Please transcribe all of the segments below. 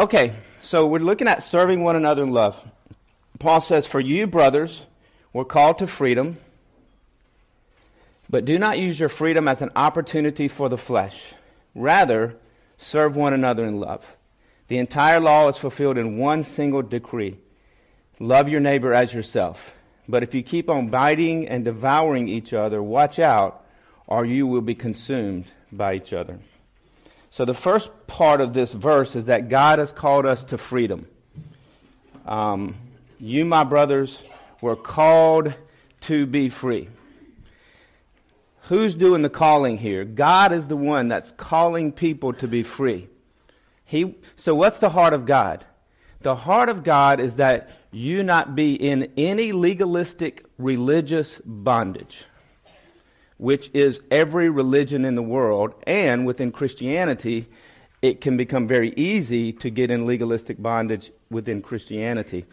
Okay, so we're looking at serving one another in love. Paul says, For you, brothers, were called to freedom, but do not use your freedom as an opportunity for the flesh. Rather, serve one another in love. The entire law is fulfilled in one single decree love your neighbor as yourself. But if you keep on biting and devouring each other, watch out, or you will be consumed by each other. So, the first part of this verse is that God has called us to freedom. Um, you, my brothers, were called to be free. Who's doing the calling here? God is the one that's calling people to be free. He, so, what's the heart of God? The heart of God is that you not be in any legalistic religious bondage which is every religion in the world, and within Christianity, it can become very easy to get in legalistic bondage within Christianity.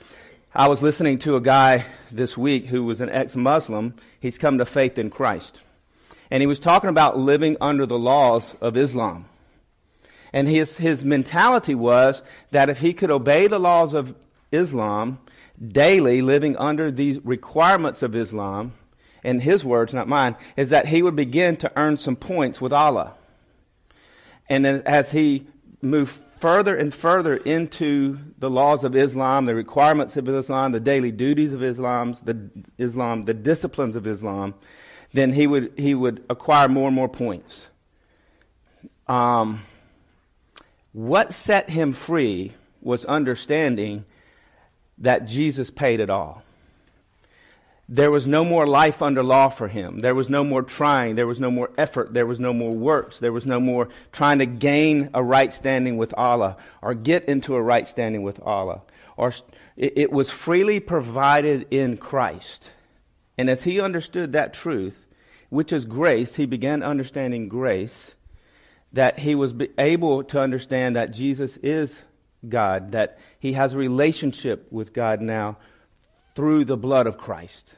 I was listening to a guy this week who was an ex Muslim. He's come to faith in Christ. And he was talking about living under the laws of Islam. And his, his mentality was that if he could obey the laws of Islam daily, living under these requirements of Islam, in his words, not mine, is that he would begin to earn some points with Allah. And then as he moved further and further into the laws of Islam, the requirements of Islam, the daily duties of Islam, the Islam, the disciplines of Islam, then he would he would acquire more and more points. Um, what set him free was understanding that Jesus paid it all. There was no more life under law for him. There was no more trying. There was no more effort. There was no more works. There was no more trying to gain a right standing with Allah or get into a right standing with Allah. Or it was freely provided in Christ. And as he understood that truth, which is grace, he began understanding grace, that he was able to understand that Jesus is God, that he has a relationship with God now through the blood of Christ.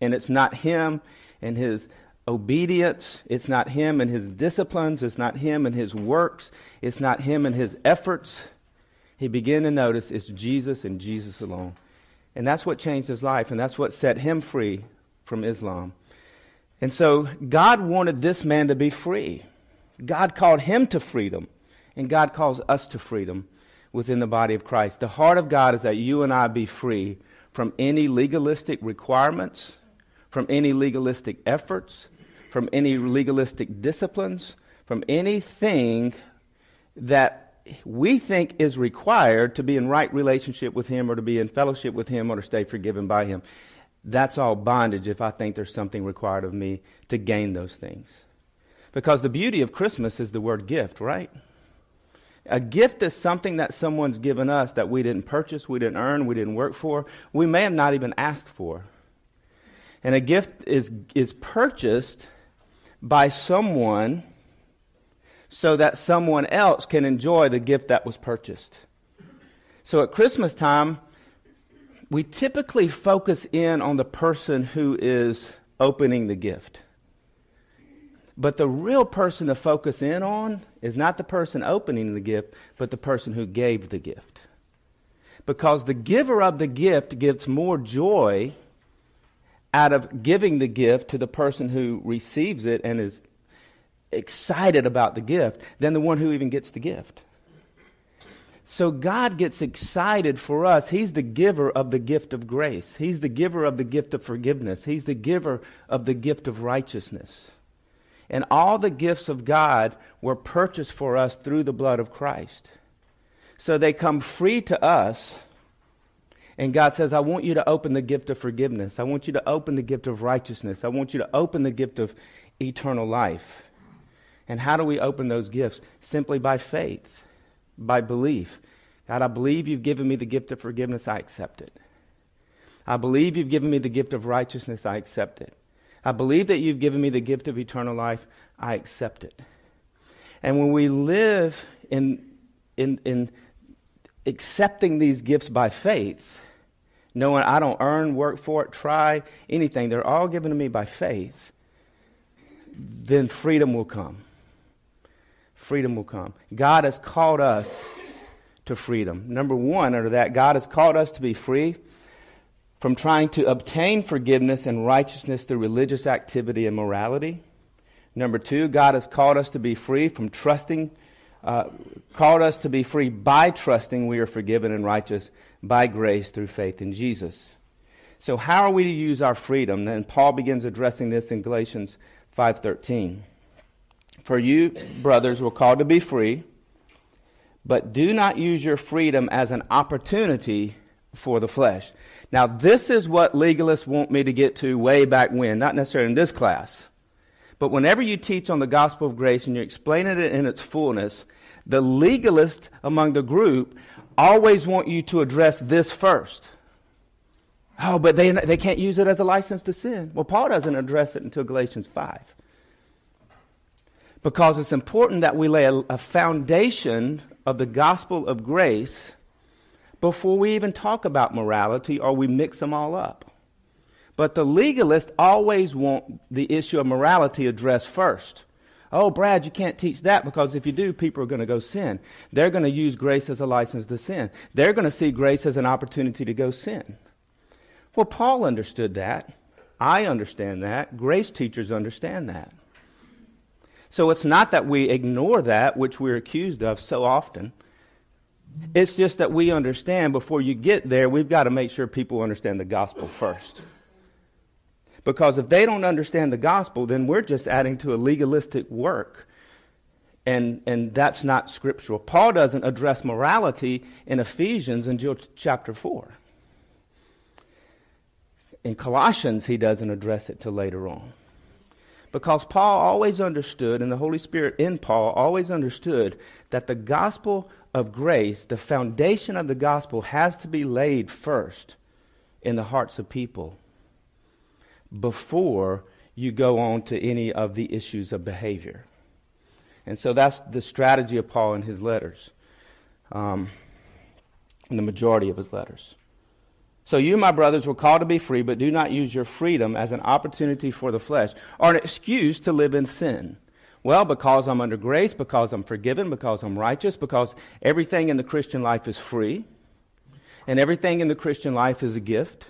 And it's not him and his obedience, it's not him and his disciplines, it's not him and his works, it's not him and his efforts. He began to notice it's Jesus and Jesus alone. And that's what changed his life, and that's what set him free from Islam. And so God wanted this man to be free. God called him to freedom, and God calls us to freedom within the body of Christ. The heart of God is that you and I be free from any legalistic requirements, from any legalistic efforts, from any legalistic disciplines, from anything that we think is required to be in right relationship with Him or to be in fellowship with Him or to stay forgiven by Him. That's all bondage if I think there's something required of me to gain those things. Because the beauty of Christmas is the word gift, right? A gift is something that someone's given us that we didn't purchase, we didn't earn, we didn't work for, we may have not even asked for. And a gift is, is purchased by someone so that someone else can enjoy the gift that was purchased. So at Christmas time, we typically focus in on the person who is opening the gift. But the real person to focus in on is not the person opening the gift, but the person who gave the gift. Because the giver of the gift gets more joy out of giving the gift to the person who receives it and is excited about the gift than the one who even gets the gift. So God gets excited for us. He's the giver of the gift of grace. He's the giver of the gift of forgiveness. He's the giver of the gift of righteousness. And all the gifts of God were purchased for us through the blood of Christ. So they come free to us. And God says, I want you to open the gift of forgiveness. I want you to open the gift of righteousness. I want you to open the gift of eternal life. And how do we open those gifts? Simply by faith, by belief. God, I believe you've given me the gift of forgiveness. I accept it. I believe you've given me the gift of righteousness. I accept it. I believe that you've given me the gift of eternal life. I accept it. And when we live in, in, in accepting these gifts by faith, knowing I don't earn, work for it, try anything, they're all given to me by faith, then freedom will come. Freedom will come. God has called us to freedom. Number one, under that, God has called us to be free from trying to obtain forgiveness and righteousness through religious activity and morality. Number two, God has called us to be free from trusting, uh, called us to be free by trusting we are forgiven and righteous by grace through faith in Jesus. So how are we to use our freedom? Then Paul begins addressing this in Galatians 5:13. For you, brothers, were called to be free, but do not use your freedom as an opportunity for the flesh. Now, this is what legalists want me to get to way back when, not necessarily in this class. But whenever you teach on the gospel of grace and you're explaining it in its fullness, the legalist among the group always want you to address this first. Oh, but they, they can't use it as a license to sin. Well, Paul doesn't address it until Galatians 5. Because it's important that we lay a, a foundation of the gospel of grace before we even talk about morality or we mix them all up. But the legalists always want the issue of morality addressed first. Oh, Brad, you can't teach that because if you do, people are going to go sin. They're going to use grace as a license to sin. They're going to see grace as an opportunity to go sin. Well, Paul understood that. I understand that. Grace teachers understand that. So it's not that we ignore that, which we're accused of so often. It's just that we understand before you get there, we've got to make sure people understand the gospel first. Because if they don't understand the gospel, then we're just adding to a legalistic work. And, and that's not scriptural. Paul doesn't address morality in Ephesians until chapter 4. In Colossians, he doesn't address it till later on. Because Paul always understood, and the Holy Spirit in Paul always understood, that the gospel of grace, the foundation of the gospel, has to be laid first in the hearts of people before you go on to any of the issues of behavior. And so that's the strategy of Paul in his letters, um, in the majority of his letters. So you, my brothers, were called to be free, but do not use your freedom as an opportunity for the flesh or an excuse to live in sin. Well, because I'm under grace, because I'm forgiven, because I'm righteous, because everything in the Christian life is free, and everything in the Christian life is a gift.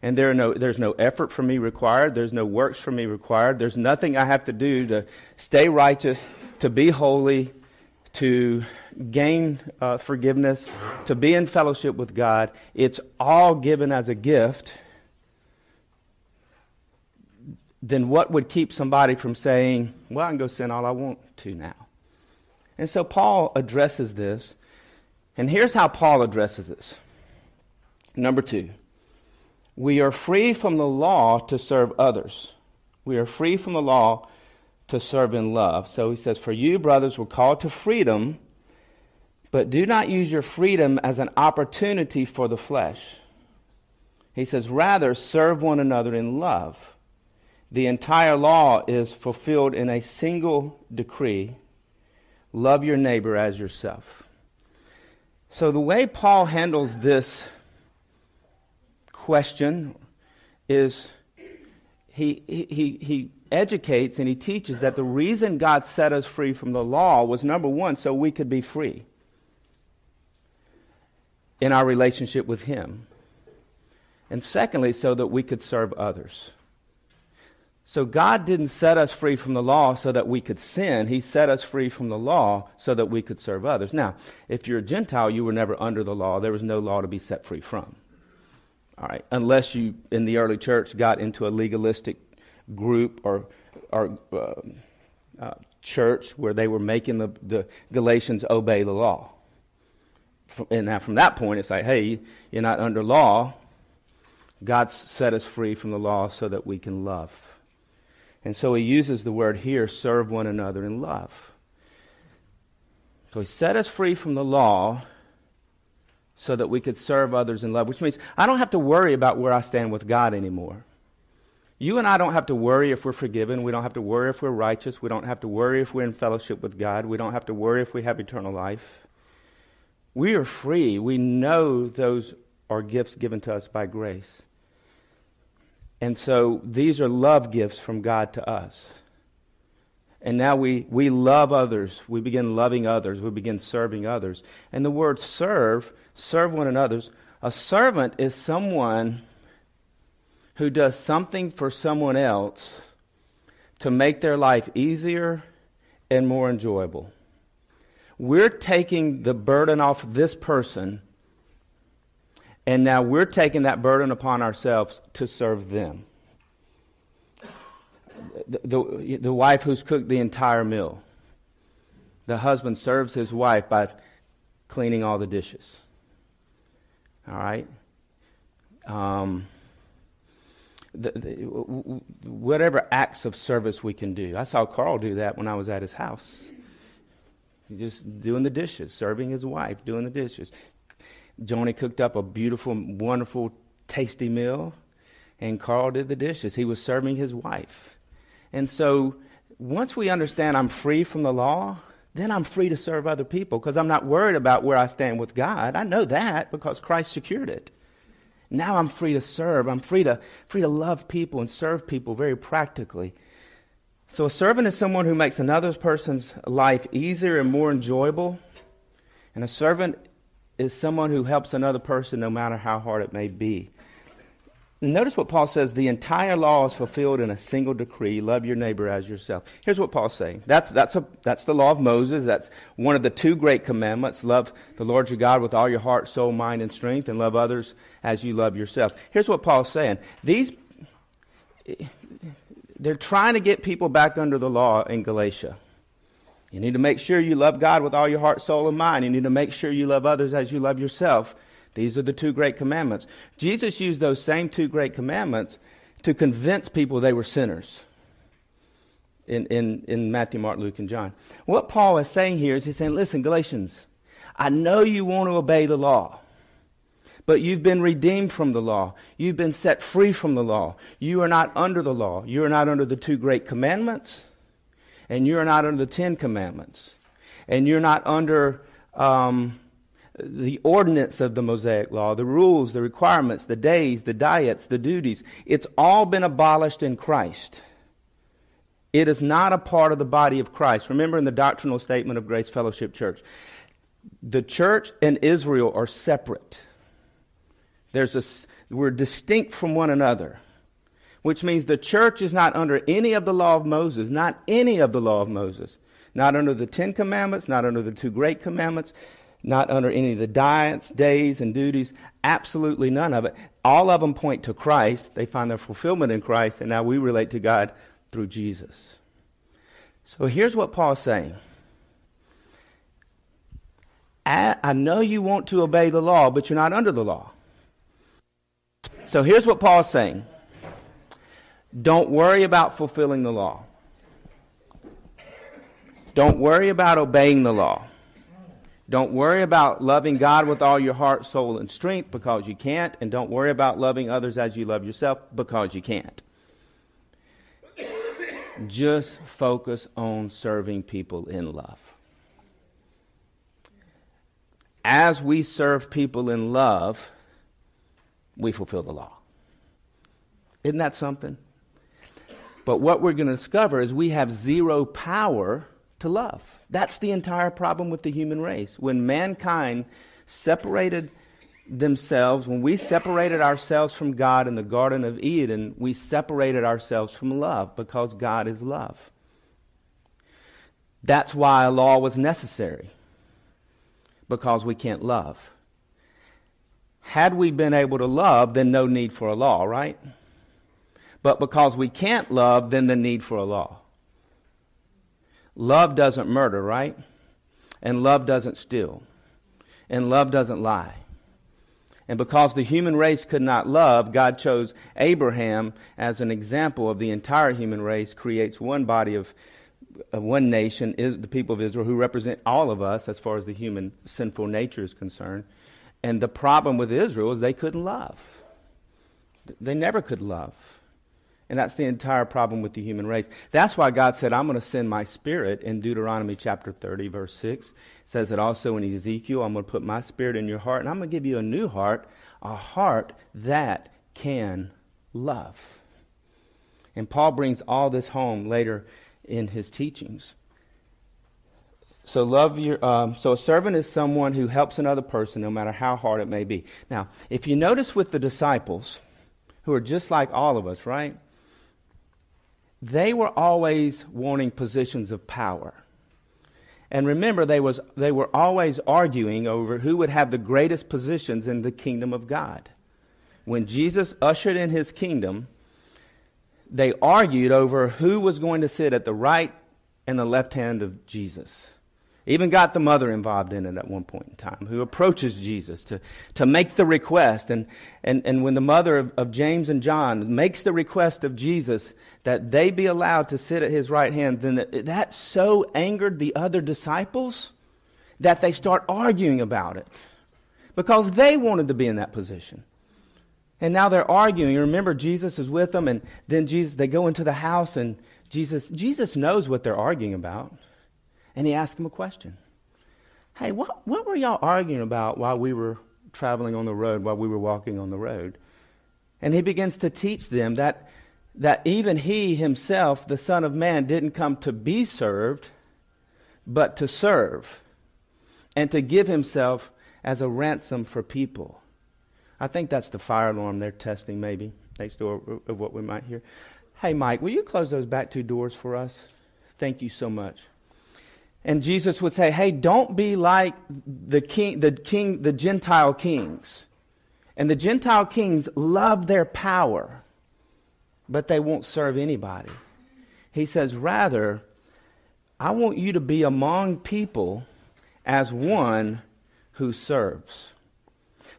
And there no, there's no effort from me required. There's no works from me required. There's nothing I have to do to stay righteous, to be holy, to gain uh, forgiveness, to be in fellowship with God. It's all given as a gift. Then what would keep somebody from saying, well, I can go sin all I want to now? And so Paul addresses this. And here's how Paul addresses this. Number two, we are free from the law to serve others. We are free from the law to serve in love. So he says, For you, brothers, were called to freedom, but do not use your freedom as an opportunity for the flesh. He says, Rather, serve one another in love. The entire law is fulfilled in a single decree love your neighbor as yourself. So, the way Paul handles this question is he, he, he educates and he teaches that the reason God set us free from the law was number one, so we could be free in our relationship with Him. And secondly, so that we could serve others. So God didn't set us free from the law so that we could sin. He set us free from the law so that we could serve others. Now, if you're a Gentile, you were never under the law. There was no law to be set free from. All right, unless you in the early church got into a legalistic group or, or uh, uh, church where they were making the, the Galatians obey the law. And now from that point, it's like, hey, you're not under law. God's set us free from the law so that we can love. And so he uses the word here, serve one another in love. So he set us free from the law so that we could serve others in love, which means I don't have to worry about where I stand with God anymore. You and I don't have to worry if we're forgiven. We don't have to worry if we're righteous. We don't have to worry if we're in fellowship with God. We don't have to worry if we have eternal life. We are free. We know those are gifts given to us by grace. And so these are love gifts from God to us. And now we, we love others. We begin loving others. We begin serving others. And the word serve, serve one another. A servant is someone who does something for someone else to make their life easier and more enjoyable. We're taking the burden off this person, and now we're taking that burden upon ourselves to serve them the, the, wife who's cooked the entire meal. The husband serves his wife by cleaning all the dishes. All right? Um, the, the, whatever acts of service we can do. I saw Carl do that when I was at his house. He's just doing the dishes, serving his wife, doing the dishes. Joni cooked up a beautiful, wonderful, tasty meal, and Carl did the dishes. He was serving his wife. And so once we understand I'm free from the law, then I'm free to serve other people because I'm not worried about where I stand with God. I know that because Christ secured it. Now I'm free to serve. I'm free to, free to love people and serve people very practically. So a servant is someone who makes another person's life easier and more enjoyable. And a servant is someone who helps another person no matter how hard it may be. Notice what Paul says the entire law is fulfilled in a single decree love your neighbor as yourself. Here's what Paul's saying that's, that's, a, that's the law of Moses. That's one of the two great commandments love the Lord your God with all your heart, soul, mind, and strength, and love others as you love yourself. Here's what Paul's saying these, they're trying to get people back under the law in Galatia. You need to make sure you love God with all your heart, soul, and mind. You need to make sure you love others as you love yourself. These are the two great commandments. Jesus used those same two great commandments to convince people they were sinners in, in, in Matthew, Mark, Luke, and John. What Paul is saying here is he's saying, listen, Galatians, I know you want to obey the law, but you've been redeemed from the law. You've been set free from the law. You are not under the law. You are not under the two great commandments, and you are not under the Ten Commandments, and you're not under. Um, the ordinance of the Mosaic law, the rules, the requirements, the days, the diets, the duties, it's all been abolished in Christ. It is not a part of the body of Christ. Remember in the doctrinal statement of Grace Fellowship Church, the church and Israel are separate. There's a, we're distinct from one another, which means the church is not under any of the law of Moses, not any of the law of Moses, not under the Ten Commandments, not under the two great commandments, not under any of the diets, days, and duties. Absolutely none of it. All of them point to Christ. They find their fulfillment in Christ, and now we relate to God through Jesus. So here's what Paul's saying. I, know you want to obey the law, but you're not under the law. So here's what Paul's saying. Don't worry about fulfilling the law. Don't worry about obeying the law. Don't worry about loving God with all your heart, soul, and strength because you can't. And don't worry about loving others as you love yourself because you can't. Just focus on serving people in love. As we serve people in love, we fulfill the law. Isn't that something? But what we're going to discover is we have zero power to love. That's the entire problem with the human race. When mankind separated themselves, when we separated ourselves from God in the Garden of Eden, we separated ourselves from love because God is love. That's why a law was necessary, because we can't love. Had we been able to love, then no need for a law, right? But because we can't love, then the need for a law. Love doesn't murder, right? And love doesn't steal. And love doesn't lie. And because the human race could not love, God chose Abraham as an example of the entire human race, creates one body of, of one nation, is the people of Israel, who represent all of us as far as the human sinful nature is concerned. And the problem with Israel is they couldn't love. They never could love. And that's the entire problem with the human race. That's why God said, I'm going to send my spirit in Deuteronomy chapter 30, verse 6. It says it also in Ezekiel, I'm going to put my spirit in your heart, and I'm going to give you a new heart, a heart that can love. And Paul brings all this home later in his teachings. So love your. Um, so a servant is someone who helps another person, no matter how hard it may be. Now, if you notice with the disciples, who are just like all of us, right? They were always wanting positions of power. And remember, they, was, they were always arguing over who would have the greatest positions in the kingdom of God. When Jesus ushered in his kingdom, they argued over who was going to sit at the right and the left hand of Jesus. Even got the mother involved in it at one point in time, who approaches Jesus to, to make the request. And, and, and when the mother of, of James and John makes the request of Jesus that they be allowed to sit at his right hand, then that, that so angered the other disciples that they start arguing about it because they wanted to be in that position. And now they're arguing. Remember, Jesus is with them, and then Jesus, they go into the house, and Jesus, Jesus knows what they're arguing about. And he asks him a question. Hey, what, what were y'all arguing about while we were traveling on the road, while we were walking on the road? And he begins to teach them that, that even he himself, the Son of Man, didn't come to be served, but to serve, and to give himself as a ransom for people. I think that's the fire alarm they're testing, maybe, next door of what we might hear. Hey, Mike, will you close those back two doors for us? Thank you so much. And Jesus would say, Hey, don't be like the king, the king, the Gentile kings. And the Gentile kings love their power, but they won't serve anybody. He says, Rather, I want you to be among people as one who serves.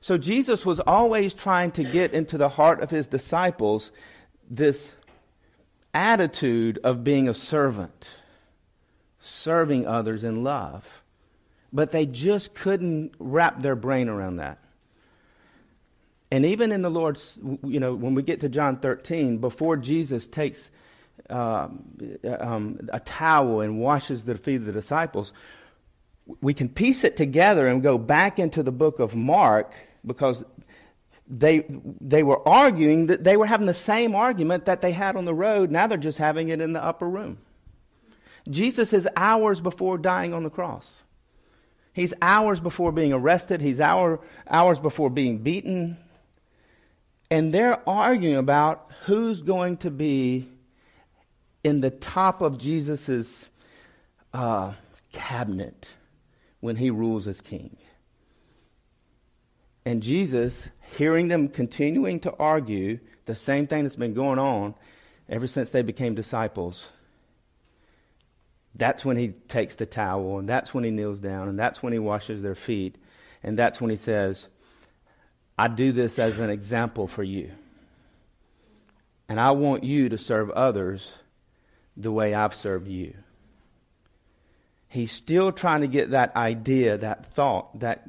So Jesus was always trying to get into the heart of his disciples this attitude of being a servant, serving others in love. But they just couldn't wrap their brain around that. And even in the Lord's, you know, when we get to John 13, before Jesus takes um, um, a towel and washes the feet of the disciples, we can piece it together and go back into the book of Mark because they, they were arguing that they were having the same argument that they had on the road. Now they're just having it in the upper room. Jesus is hours before dying on the cross. He's hours before being arrested. He's hour, hours before being beaten. And they're arguing about who's going to be in the top of Jesus' uh, cabinet when he rules as king. And Jesus, hearing them continuing to argue the same thing that's been going on ever since they became disciples, that's when he takes the towel, and that's when he kneels down, and that's when he washes their feet, and that's when he says, I do this as an example for you. And I want you to serve others the way I've served you. He's still trying to get that idea, that thought, that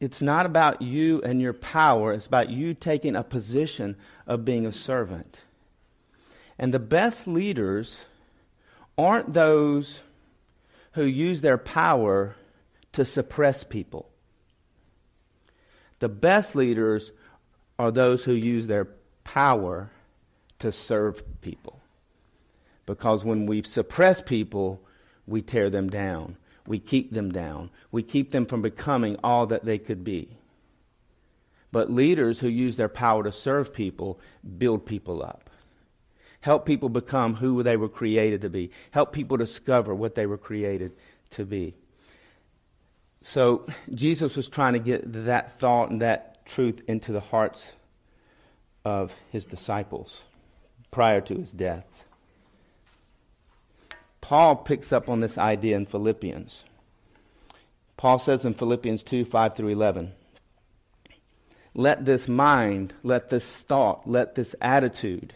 it's not about you and your power, it's about you taking a position of being a servant. And the best leaders aren't those who use their power to suppress people. The best leaders are those who use their power to serve people. Because when we suppress people, we tear them down we keep them down. We keep them from becoming all that they could be. But leaders who use their power to serve people build people up. Help people become who they were created to be. Help people discover what they were created to be. So Jesus was trying to get that thought and that truth into the hearts of his disciples prior to his death. Paul picks up on this idea in Philippians. Paul says in Philippians 2 5 through 11, let this mind, let this thought, let this attitude,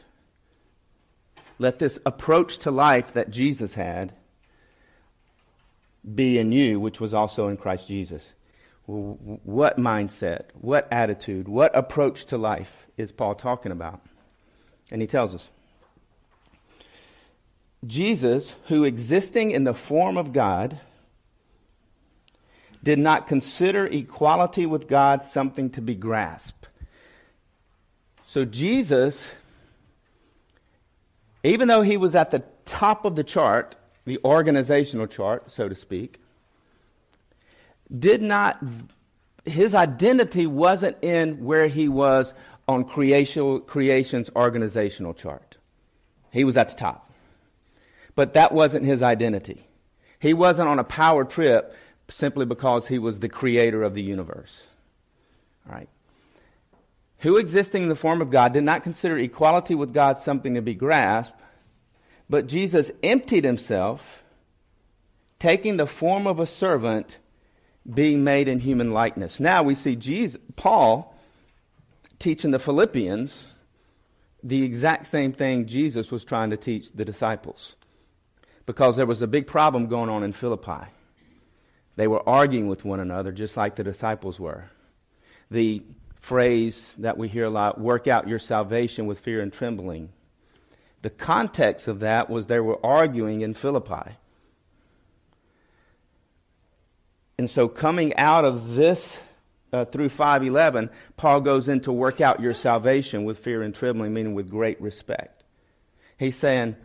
let this approach to life that Jesus had be in you, which was also in Christ Jesus. What mindset, what attitude, what approach to life is Paul talking about? And he tells us Jesus, who existing in the form of God, did not consider equality with God something to be grasped. So Jesus, even though he was at the top of the chart, the organizational chart, so to speak, did not, his identity wasn't in where he was on creation, creation's organizational chart. He was at the top. But that wasn't his identity. He wasn't on a power trip simply because he was the creator of the universe. All right. Who existing in the form of God did not consider equality with God something to be grasped, but Jesus emptied himself, taking the form of a servant, being made in human likeness. Now we see Jesus, Paul teaching the Philippians the exact same thing Jesus was trying to teach the disciples because there was a big problem going on in Philippi. They were arguing with one another just like the disciples were. The phrase that we hear a lot work out your salvation with fear and trembling. The context of that was they were arguing in Philippi. And so, coming out of this uh, through 511, Paul goes into work out your salvation with fear and trembling, meaning with great respect. He's saying,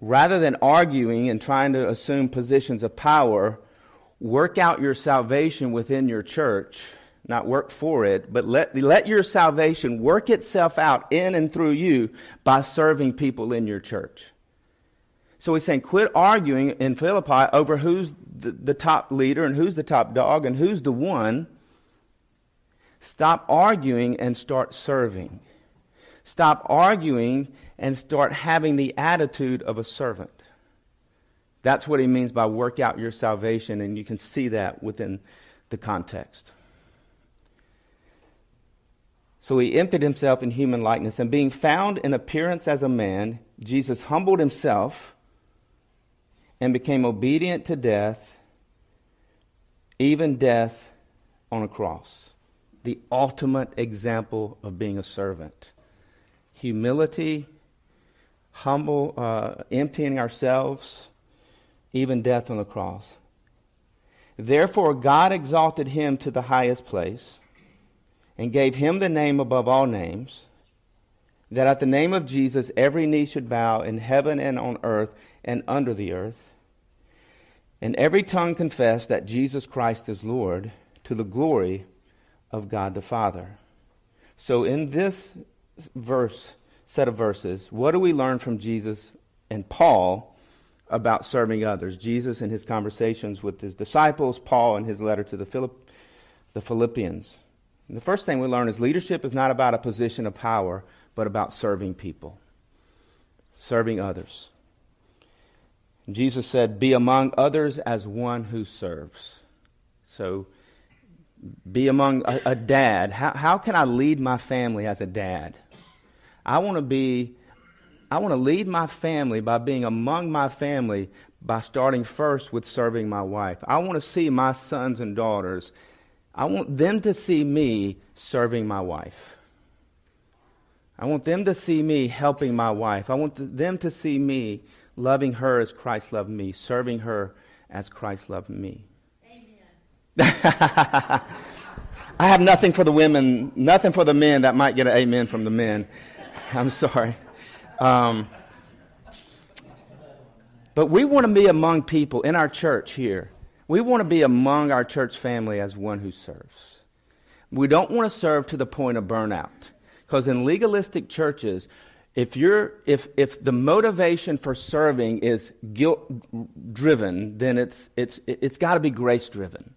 rather than arguing and trying to assume positions of power, work out your salvation within your church, not work for it, but let, let your salvation work itself out in and through you by serving people in your church. So he's saying, quit arguing in Philippi over who's the, the top leader and who's the top dog and who's the one. Stop arguing and start serving. Stop arguing and start having the attitude of a servant. That's what he means by work out your salvation, and you can see that within the context. So he emptied himself in human likeness, and being found in appearance as a man, Jesus humbled himself and became obedient to death, even death on a cross. The ultimate example of being a servant. Humility humble, uh, emptying ourselves, even death on the cross. Therefore, God exalted him to the highest place and gave him the name above all names, that at the name of Jesus every knee should bow in heaven and on earth and under the earth, and every tongue confess that Jesus Christ is Lord to the glory of God the Father. So, in this verse, set of verses, what do we learn from Jesus and Paul about serving others? Jesus in his conversations with his disciples, Paul in his letter to the, Philipp- the Philippians. And the first thing we learn is leadership is not about a position of power, but about serving people, serving others. Jesus said, Be among others as one who serves. So, be among a, a dad. How, how can I lead my family as a dad? I want to be, I want to lead my family by being among my family by starting first with serving my wife. I want to see my sons and daughters, I want them to see me serving my wife. I want them to see me helping my wife. I want them to see me loving her as Christ loved me, serving her as Christ loved me. Amen. I have nothing for the women, nothing for the men that might get an amen from the men. I'm sorry. Um, but we want to be among people in our church here. We want to be among our church family as one who serves. We don't want to serve to the point of burnout. Because in legalistic churches, if, you're, if, if the motivation for serving is guilt driven, then it's, it's, it's got to be grace driven.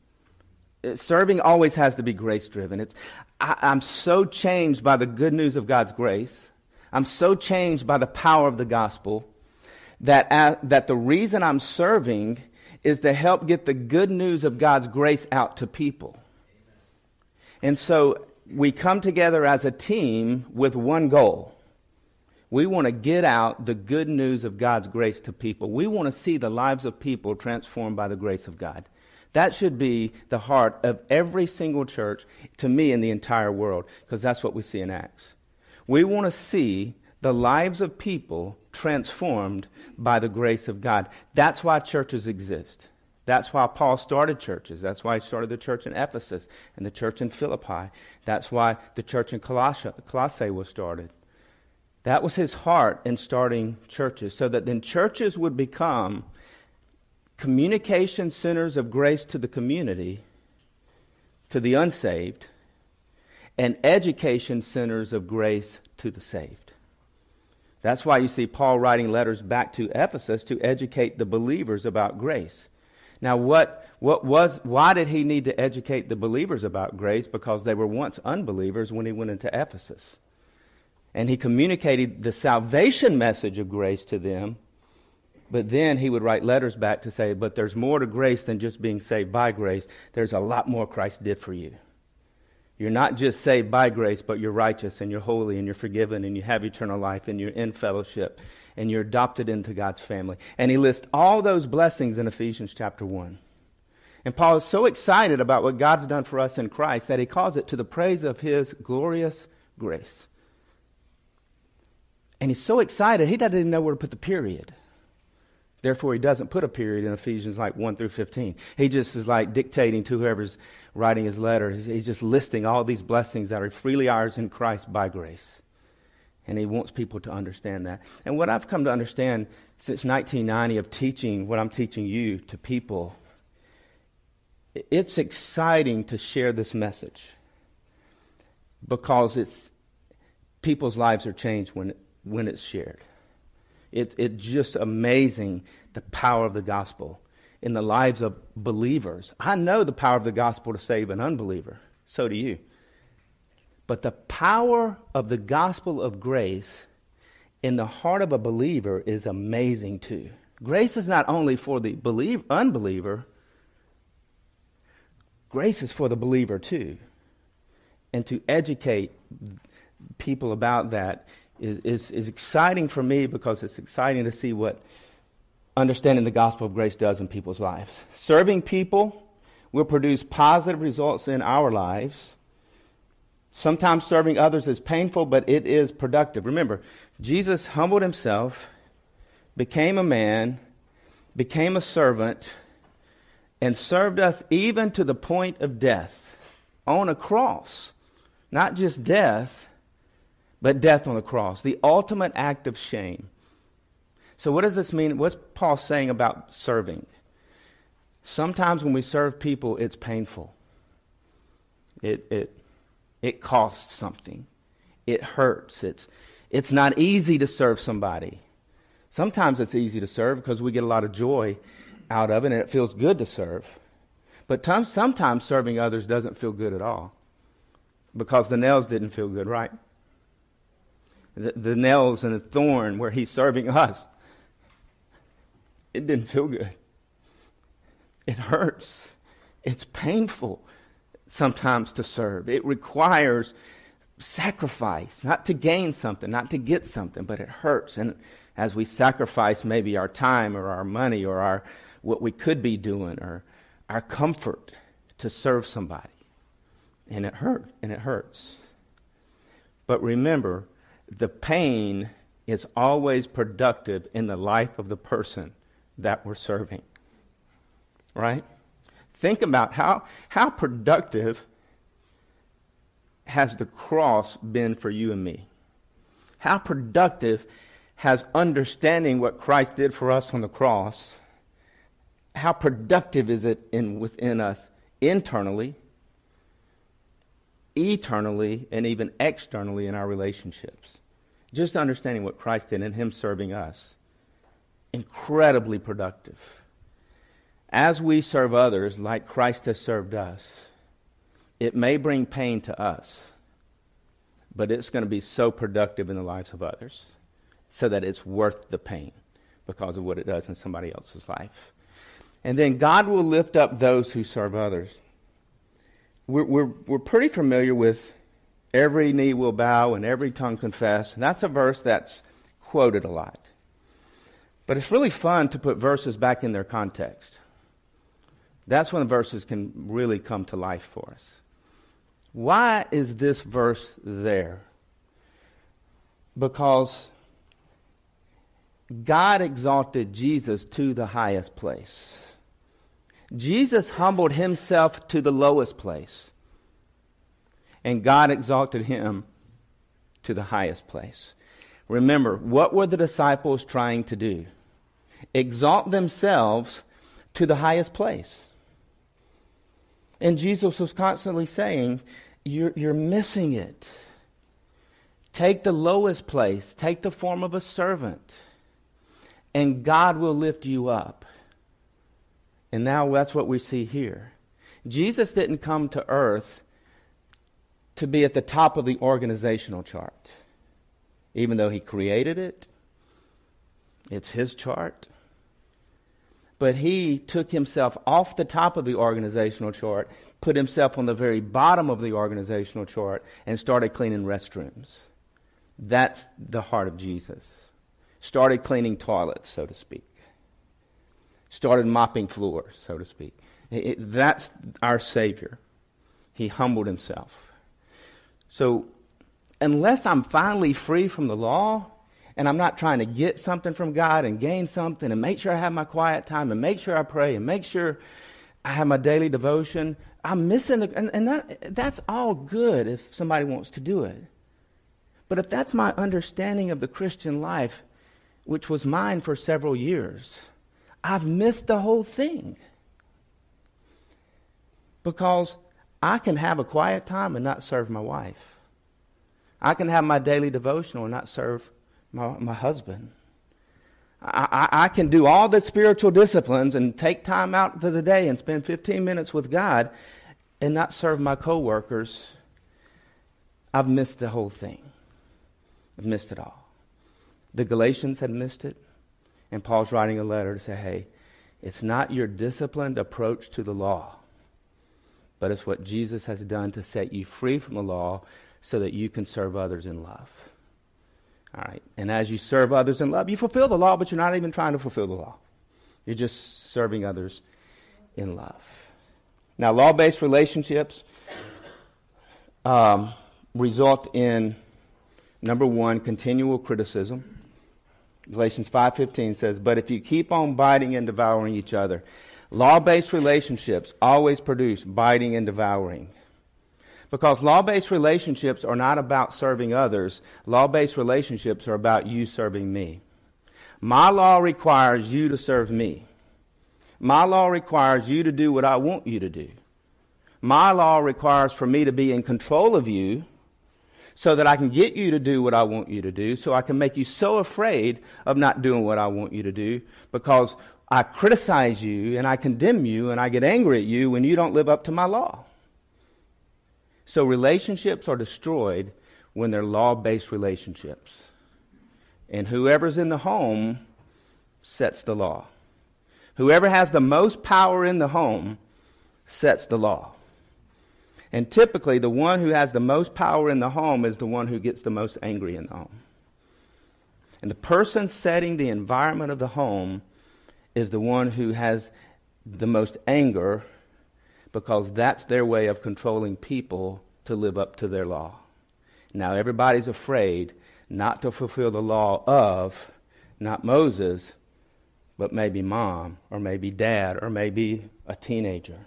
Serving always has to be grace driven. It's, I, I'm so changed by the good news of God's grace I'm so changed by the power of the gospel that, uh, that the reason I'm serving is to help get the good news of God's grace out to people. And so we come together as a team with one goal. We want to get out the good news of God's grace to people. We want to see the lives of people transformed by the grace of God. That should be the heart of every single church, to me, in the entire world, because that's what we see in Acts. We want to see the lives of people transformed by the grace of God. That's why churches exist. That's why Paul started churches. That's why he started the church in Ephesus and the church in Philippi. That's why the church in Colossae, was started. That was his heart in starting churches, so that then churches would become communication centers of grace to the community, to the unsaved, and education centers of grace to the saved. That's why you see Paul writing letters back to Ephesus to educate the believers about grace. Now, what, what was, why did he need to educate the believers about grace? Because they were once unbelievers when he went into Ephesus. And he communicated the salvation message of grace to them, but then he would write letters back to say, but there's more to grace than just being saved by grace. There's a lot more Christ did for you. You're not just saved by grace, but you're righteous and you're holy and you're forgiven and you have eternal life and you're in fellowship and you're adopted into God's family. And he lists all those blessings in Ephesians chapter 1. And Paul is so excited about what God's done for us in Christ that he calls it to the praise of his glorious grace. And he's so excited, he doesn't even know where to put the period. Therefore, he doesn't put a period in Ephesians like 1 through 15. He just is like dictating to whoever's writing his letter. He's just listing all these blessings that are freely ours in Christ by grace. And he wants people to understand that. And what I've come to understand since 1990 of teaching what I'm teaching you to people, it's exciting to share this message because it's people's lives are changed when, when it's shared. It, it's just amazing the power of the gospel in the lives of believers. I know the power of the gospel to save an unbeliever. So do you. But the power of the gospel of grace in the heart of a believer is amazing too. Grace is not only for the believe, unbeliever, grace is for the believer too. And to educate people about that is, is, is exciting for me because it's exciting to see what understanding the gospel of grace does in people's lives. Serving people will produce positive results in our lives. Sometimes serving others is painful, but it is productive. Remember, Jesus humbled himself, became a man, became a servant, and served us even to the point of death on a cross. Not just death, but death on the cross, the ultimate act of shame. So, what does this mean? What's Paul saying about serving? Sometimes when we serve people, it's painful. It, it, it costs something. It hurts. It's, it's not easy to serve somebody. Sometimes it's easy to serve because we get a lot of joy out of it and it feels good to serve. But t- sometimes serving others doesn't feel good at all because the nails didn't feel good, right? The, the nails and the thorn where he's serving us it didn't feel good. It hurts. It's painful sometimes to serve. It requires sacrifice, not to gain something, not to get something, but it hurts. And as we sacrifice maybe our time or our money or our what we could be doing or our comfort to serve somebody. And it hurt and it hurts. But remember, the pain is always productive in the life of the person that we're serving. Right? Think about how, how productive has the cross been for you and me? How productive has understanding what Christ did for us on the cross? How productive is it in, within us internally, eternally, and even externally in our relationships? Just understanding what Christ did and Him serving us incredibly productive. As we serve others like Christ has served us, it may bring pain to us, but it's going to be so productive in the lives of others so that it's worth the pain because of what it does in somebody else's life. And then God will lift up those who serve others. We're, we're, we're pretty familiar with every knee will bow and every tongue confess. And that's a verse that's quoted a lot. But it's really fun to put verses back in their context. That's when verses can really come to life for us. Why is this verse there? Because God exalted Jesus to the highest place. Jesus humbled himself to the lowest place. And God exalted him to the highest place. Remember, what were the disciples trying to do? Exalt themselves to the highest place. And Jesus was constantly saying, You're, you're missing it. Take the lowest place, take the form of a servant, and God will lift you up. And now that's what we see here. Jesus didn't come to earth to be at the top of the organizational chart, even though he created it. It's his chart. But he took himself off the top of the organizational chart, put himself on the very bottom of the organizational chart, and started cleaning restrooms. That's the heart of Jesus. Started cleaning toilets, so to speak. Started mopping floors, so to speak. It, that's our Savior. He humbled himself. So, unless I'm finally free from the law, and I'm not trying to get something from God and gain something and make sure I have my quiet time and make sure I pray and make sure I have my daily devotion, I'm missing, the, and, and that, that's all good if somebody wants to do it. But if that's my understanding of the Christian life, which was mine for several years, I've missed the whole thing. Because I can have a quiet time and not serve my wife. I can have my daily devotional and not serve my, my husband. I, I, I can do all the spiritual disciplines and take time out for the day and spend 15 minutes with God and not serve my coworkers. I've missed the whole thing. I've missed it all. The Galatians had missed it, and Paul's writing a letter to say, hey, it's not your disciplined approach to the law, but it's what Jesus has done to set you free from the law so that you can serve others in love. All right. And as you serve others in love, you fulfill the law, but you're not even trying to fulfill the law. You're just serving others in love. Now, law based relationships um, result in Number one, continual criticism. Galatians 5:15 says, "But if you keep on biting and devouring each other, law-based relationships always produce biting and devouring." Because law-based relationships are not about serving others, law-based relationships are about you serving me. My law requires you to serve me. My law requires you to do what I want you to do. My law requires for me to be in control of you so that I can get you to do what I want you to do, so I can make you so afraid of not doing what I want you to do because I criticize you and I condemn you and I get angry at you when you don't live up to my law. So relationships are destroyed when they're law based relationships. And whoever's in the home sets the law. Whoever has the most power in the home sets the law. And typically, the one who has the most power in the home is the one who gets the most angry in the home. And the person setting the environment of the home is the one who has the most anger because that's their way of controlling people to live up to their law. Now, everybody's afraid not to fulfill the law of not Moses, but maybe mom, or maybe dad, or maybe a teenager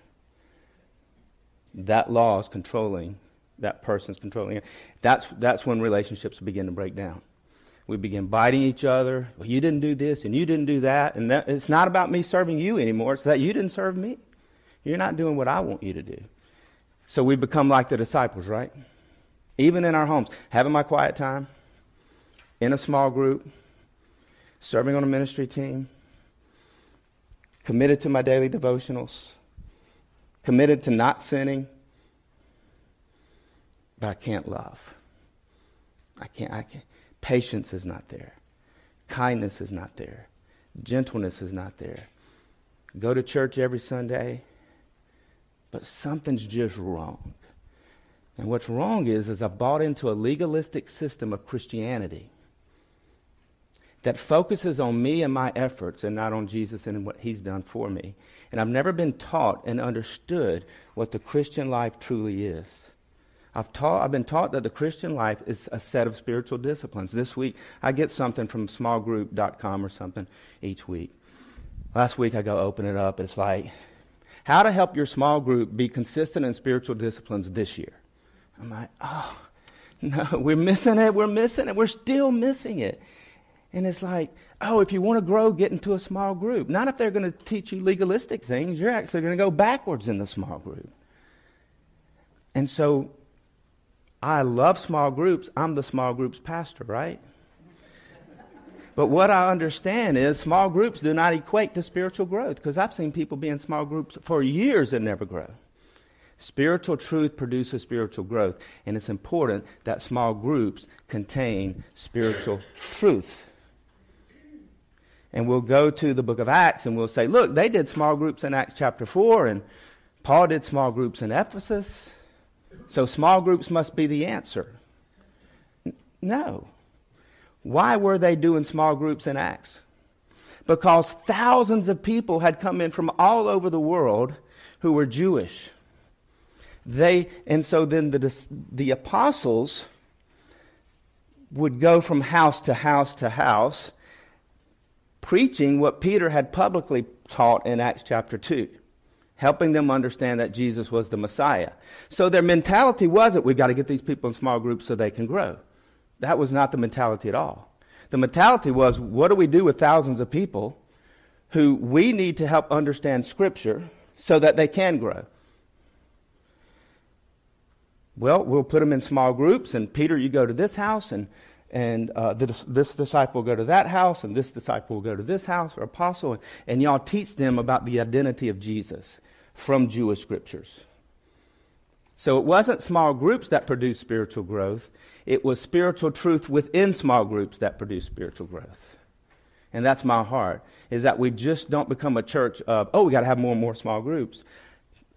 that law is controlling, that person's controlling it. That's, that's when relationships begin to break down. We begin biting each other. Well, you didn't do this and you didn't do that. And that, it's not about me serving you anymore. It's that you didn't serve me. You're not doing what I want you to do. So we become like the disciples, right? Even in our homes, having my quiet time, in a small group, serving on a ministry team, committed to my daily devotionals, committed to not sinning, but I can't love. I can't, I can't. Patience is not there. Kindness is not there. Gentleness is not there. Go to church every Sunday, but something's just wrong. And what's wrong is, is I bought into a legalistic system of Christianity that focuses on me and my efforts and not on Jesus and what he's done for me. And I've never been taught and understood what the Christian life truly is. I've, taught, I've been taught that the Christian life is a set of spiritual disciplines. This week, I get something from smallgroup.com or something each week. Last week, I go open it up. It's like, how to help your small group be consistent in spiritual disciplines this year. I'm like, oh, No, we're missing it. We're missing it. We're still missing it. And it's like, oh, if you want to grow, get into a small group. Not if they're going to teach you legalistic things. You're actually going to go backwards in the small group. And so I love small groups. I'm the small groups pastor, right? But what I understand is small groups do not equate to spiritual growth because I've seen people be in small groups for years and never grow. Spiritual truth produces spiritual growth, and it's important that small groups contain spiritual truth. And we'll go to the book of Acts and we'll say, look, they did small groups in Acts chapter 4, and Paul did small groups in Ephesus. So small groups must be the answer. No. Why were they doing small groups in Acts? Because thousands of people had come in from all over the world who were Jewish. They, and so then the, the apostles would go from house to house to house, preaching what Peter had publicly taught in Acts chapter 2, helping them understand that Jesus was the Messiah. So their mentality wasn't, we've got to get these people in small groups so they can grow. That was not the mentality at all. The mentality was what do we do with thousands of people who we need to help understand Scripture so that they can grow? Well, we'll put them in small groups, and Peter, you go to this house, and, and uh, this, this, disciple will go to that house, and this disciple will go to this house or apostle, and, and y'all teach them about the identity of Jesus from Jewish scriptures. So it wasn't small groups that produced spiritual growth, it was spiritual truth within small groups that produced spiritual growth. And that's my heart, is that we just don't become a church of, oh, we got to have more and more small groups.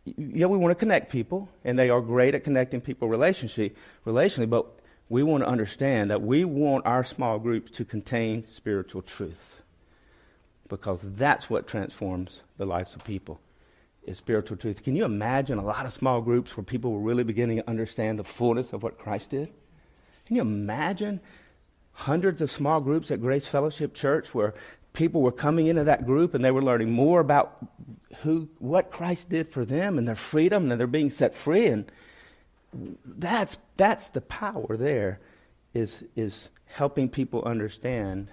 Yeah, we want to connect people, and they are great at connecting people relationally, relationally, but we want to understand that we want our small groups to contain spiritual truth because that's what transforms the lives of people is spiritual truth. Can you imagine a lot of small groups where people were really beginning to understand the fullness of what Christ did? Can you imagine hundreds of small groups at Grace Fellowship Church where people were coming into that group and they were learning more about who, what Christ did for them and their freedom and they're being set free? And that's, that's the power there is, is helping people understand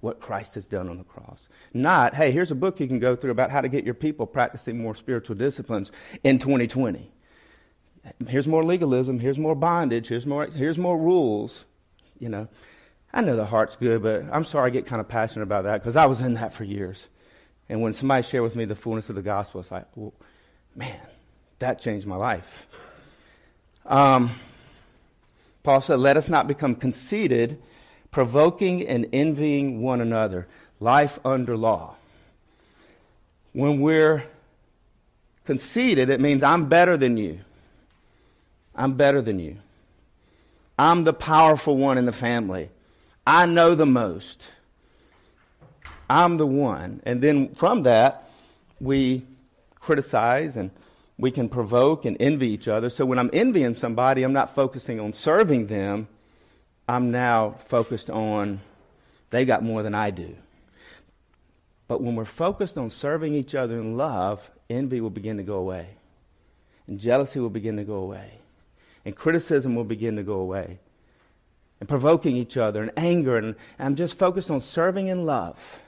what Christ has done on the cross. Not, hey, here's a book you can go through about how to get your people practicing more spiritual disciplines in 2020 here's more legalism, here's more bondage, here's more, here's more rules. You know, I know the heart's good, but I'm sorry I get kind of passionate about that because I was in that for years. And when somebody shared with me the fullness of the gospel, it's like, well, man, that changed my life. Um, Paul said, Let us not become conceited, provoking and envying one another. Life under law. When we're conceited, it means I'm better than you. I'm better than you. I'm the powerful one in the family. I know the most. I'm the one. And then from that, we criticize and we can provoke and envy each other. So when I'm envying somebody, I'm not focusing on serving them. I'm now focused on they got more than I do. But when we're focused on serving each other in love, envy will begin to go away. And jealousy will begin to go away and criticism will begin to go away. And provoking each other and anger, and I'm just focused on serving in love.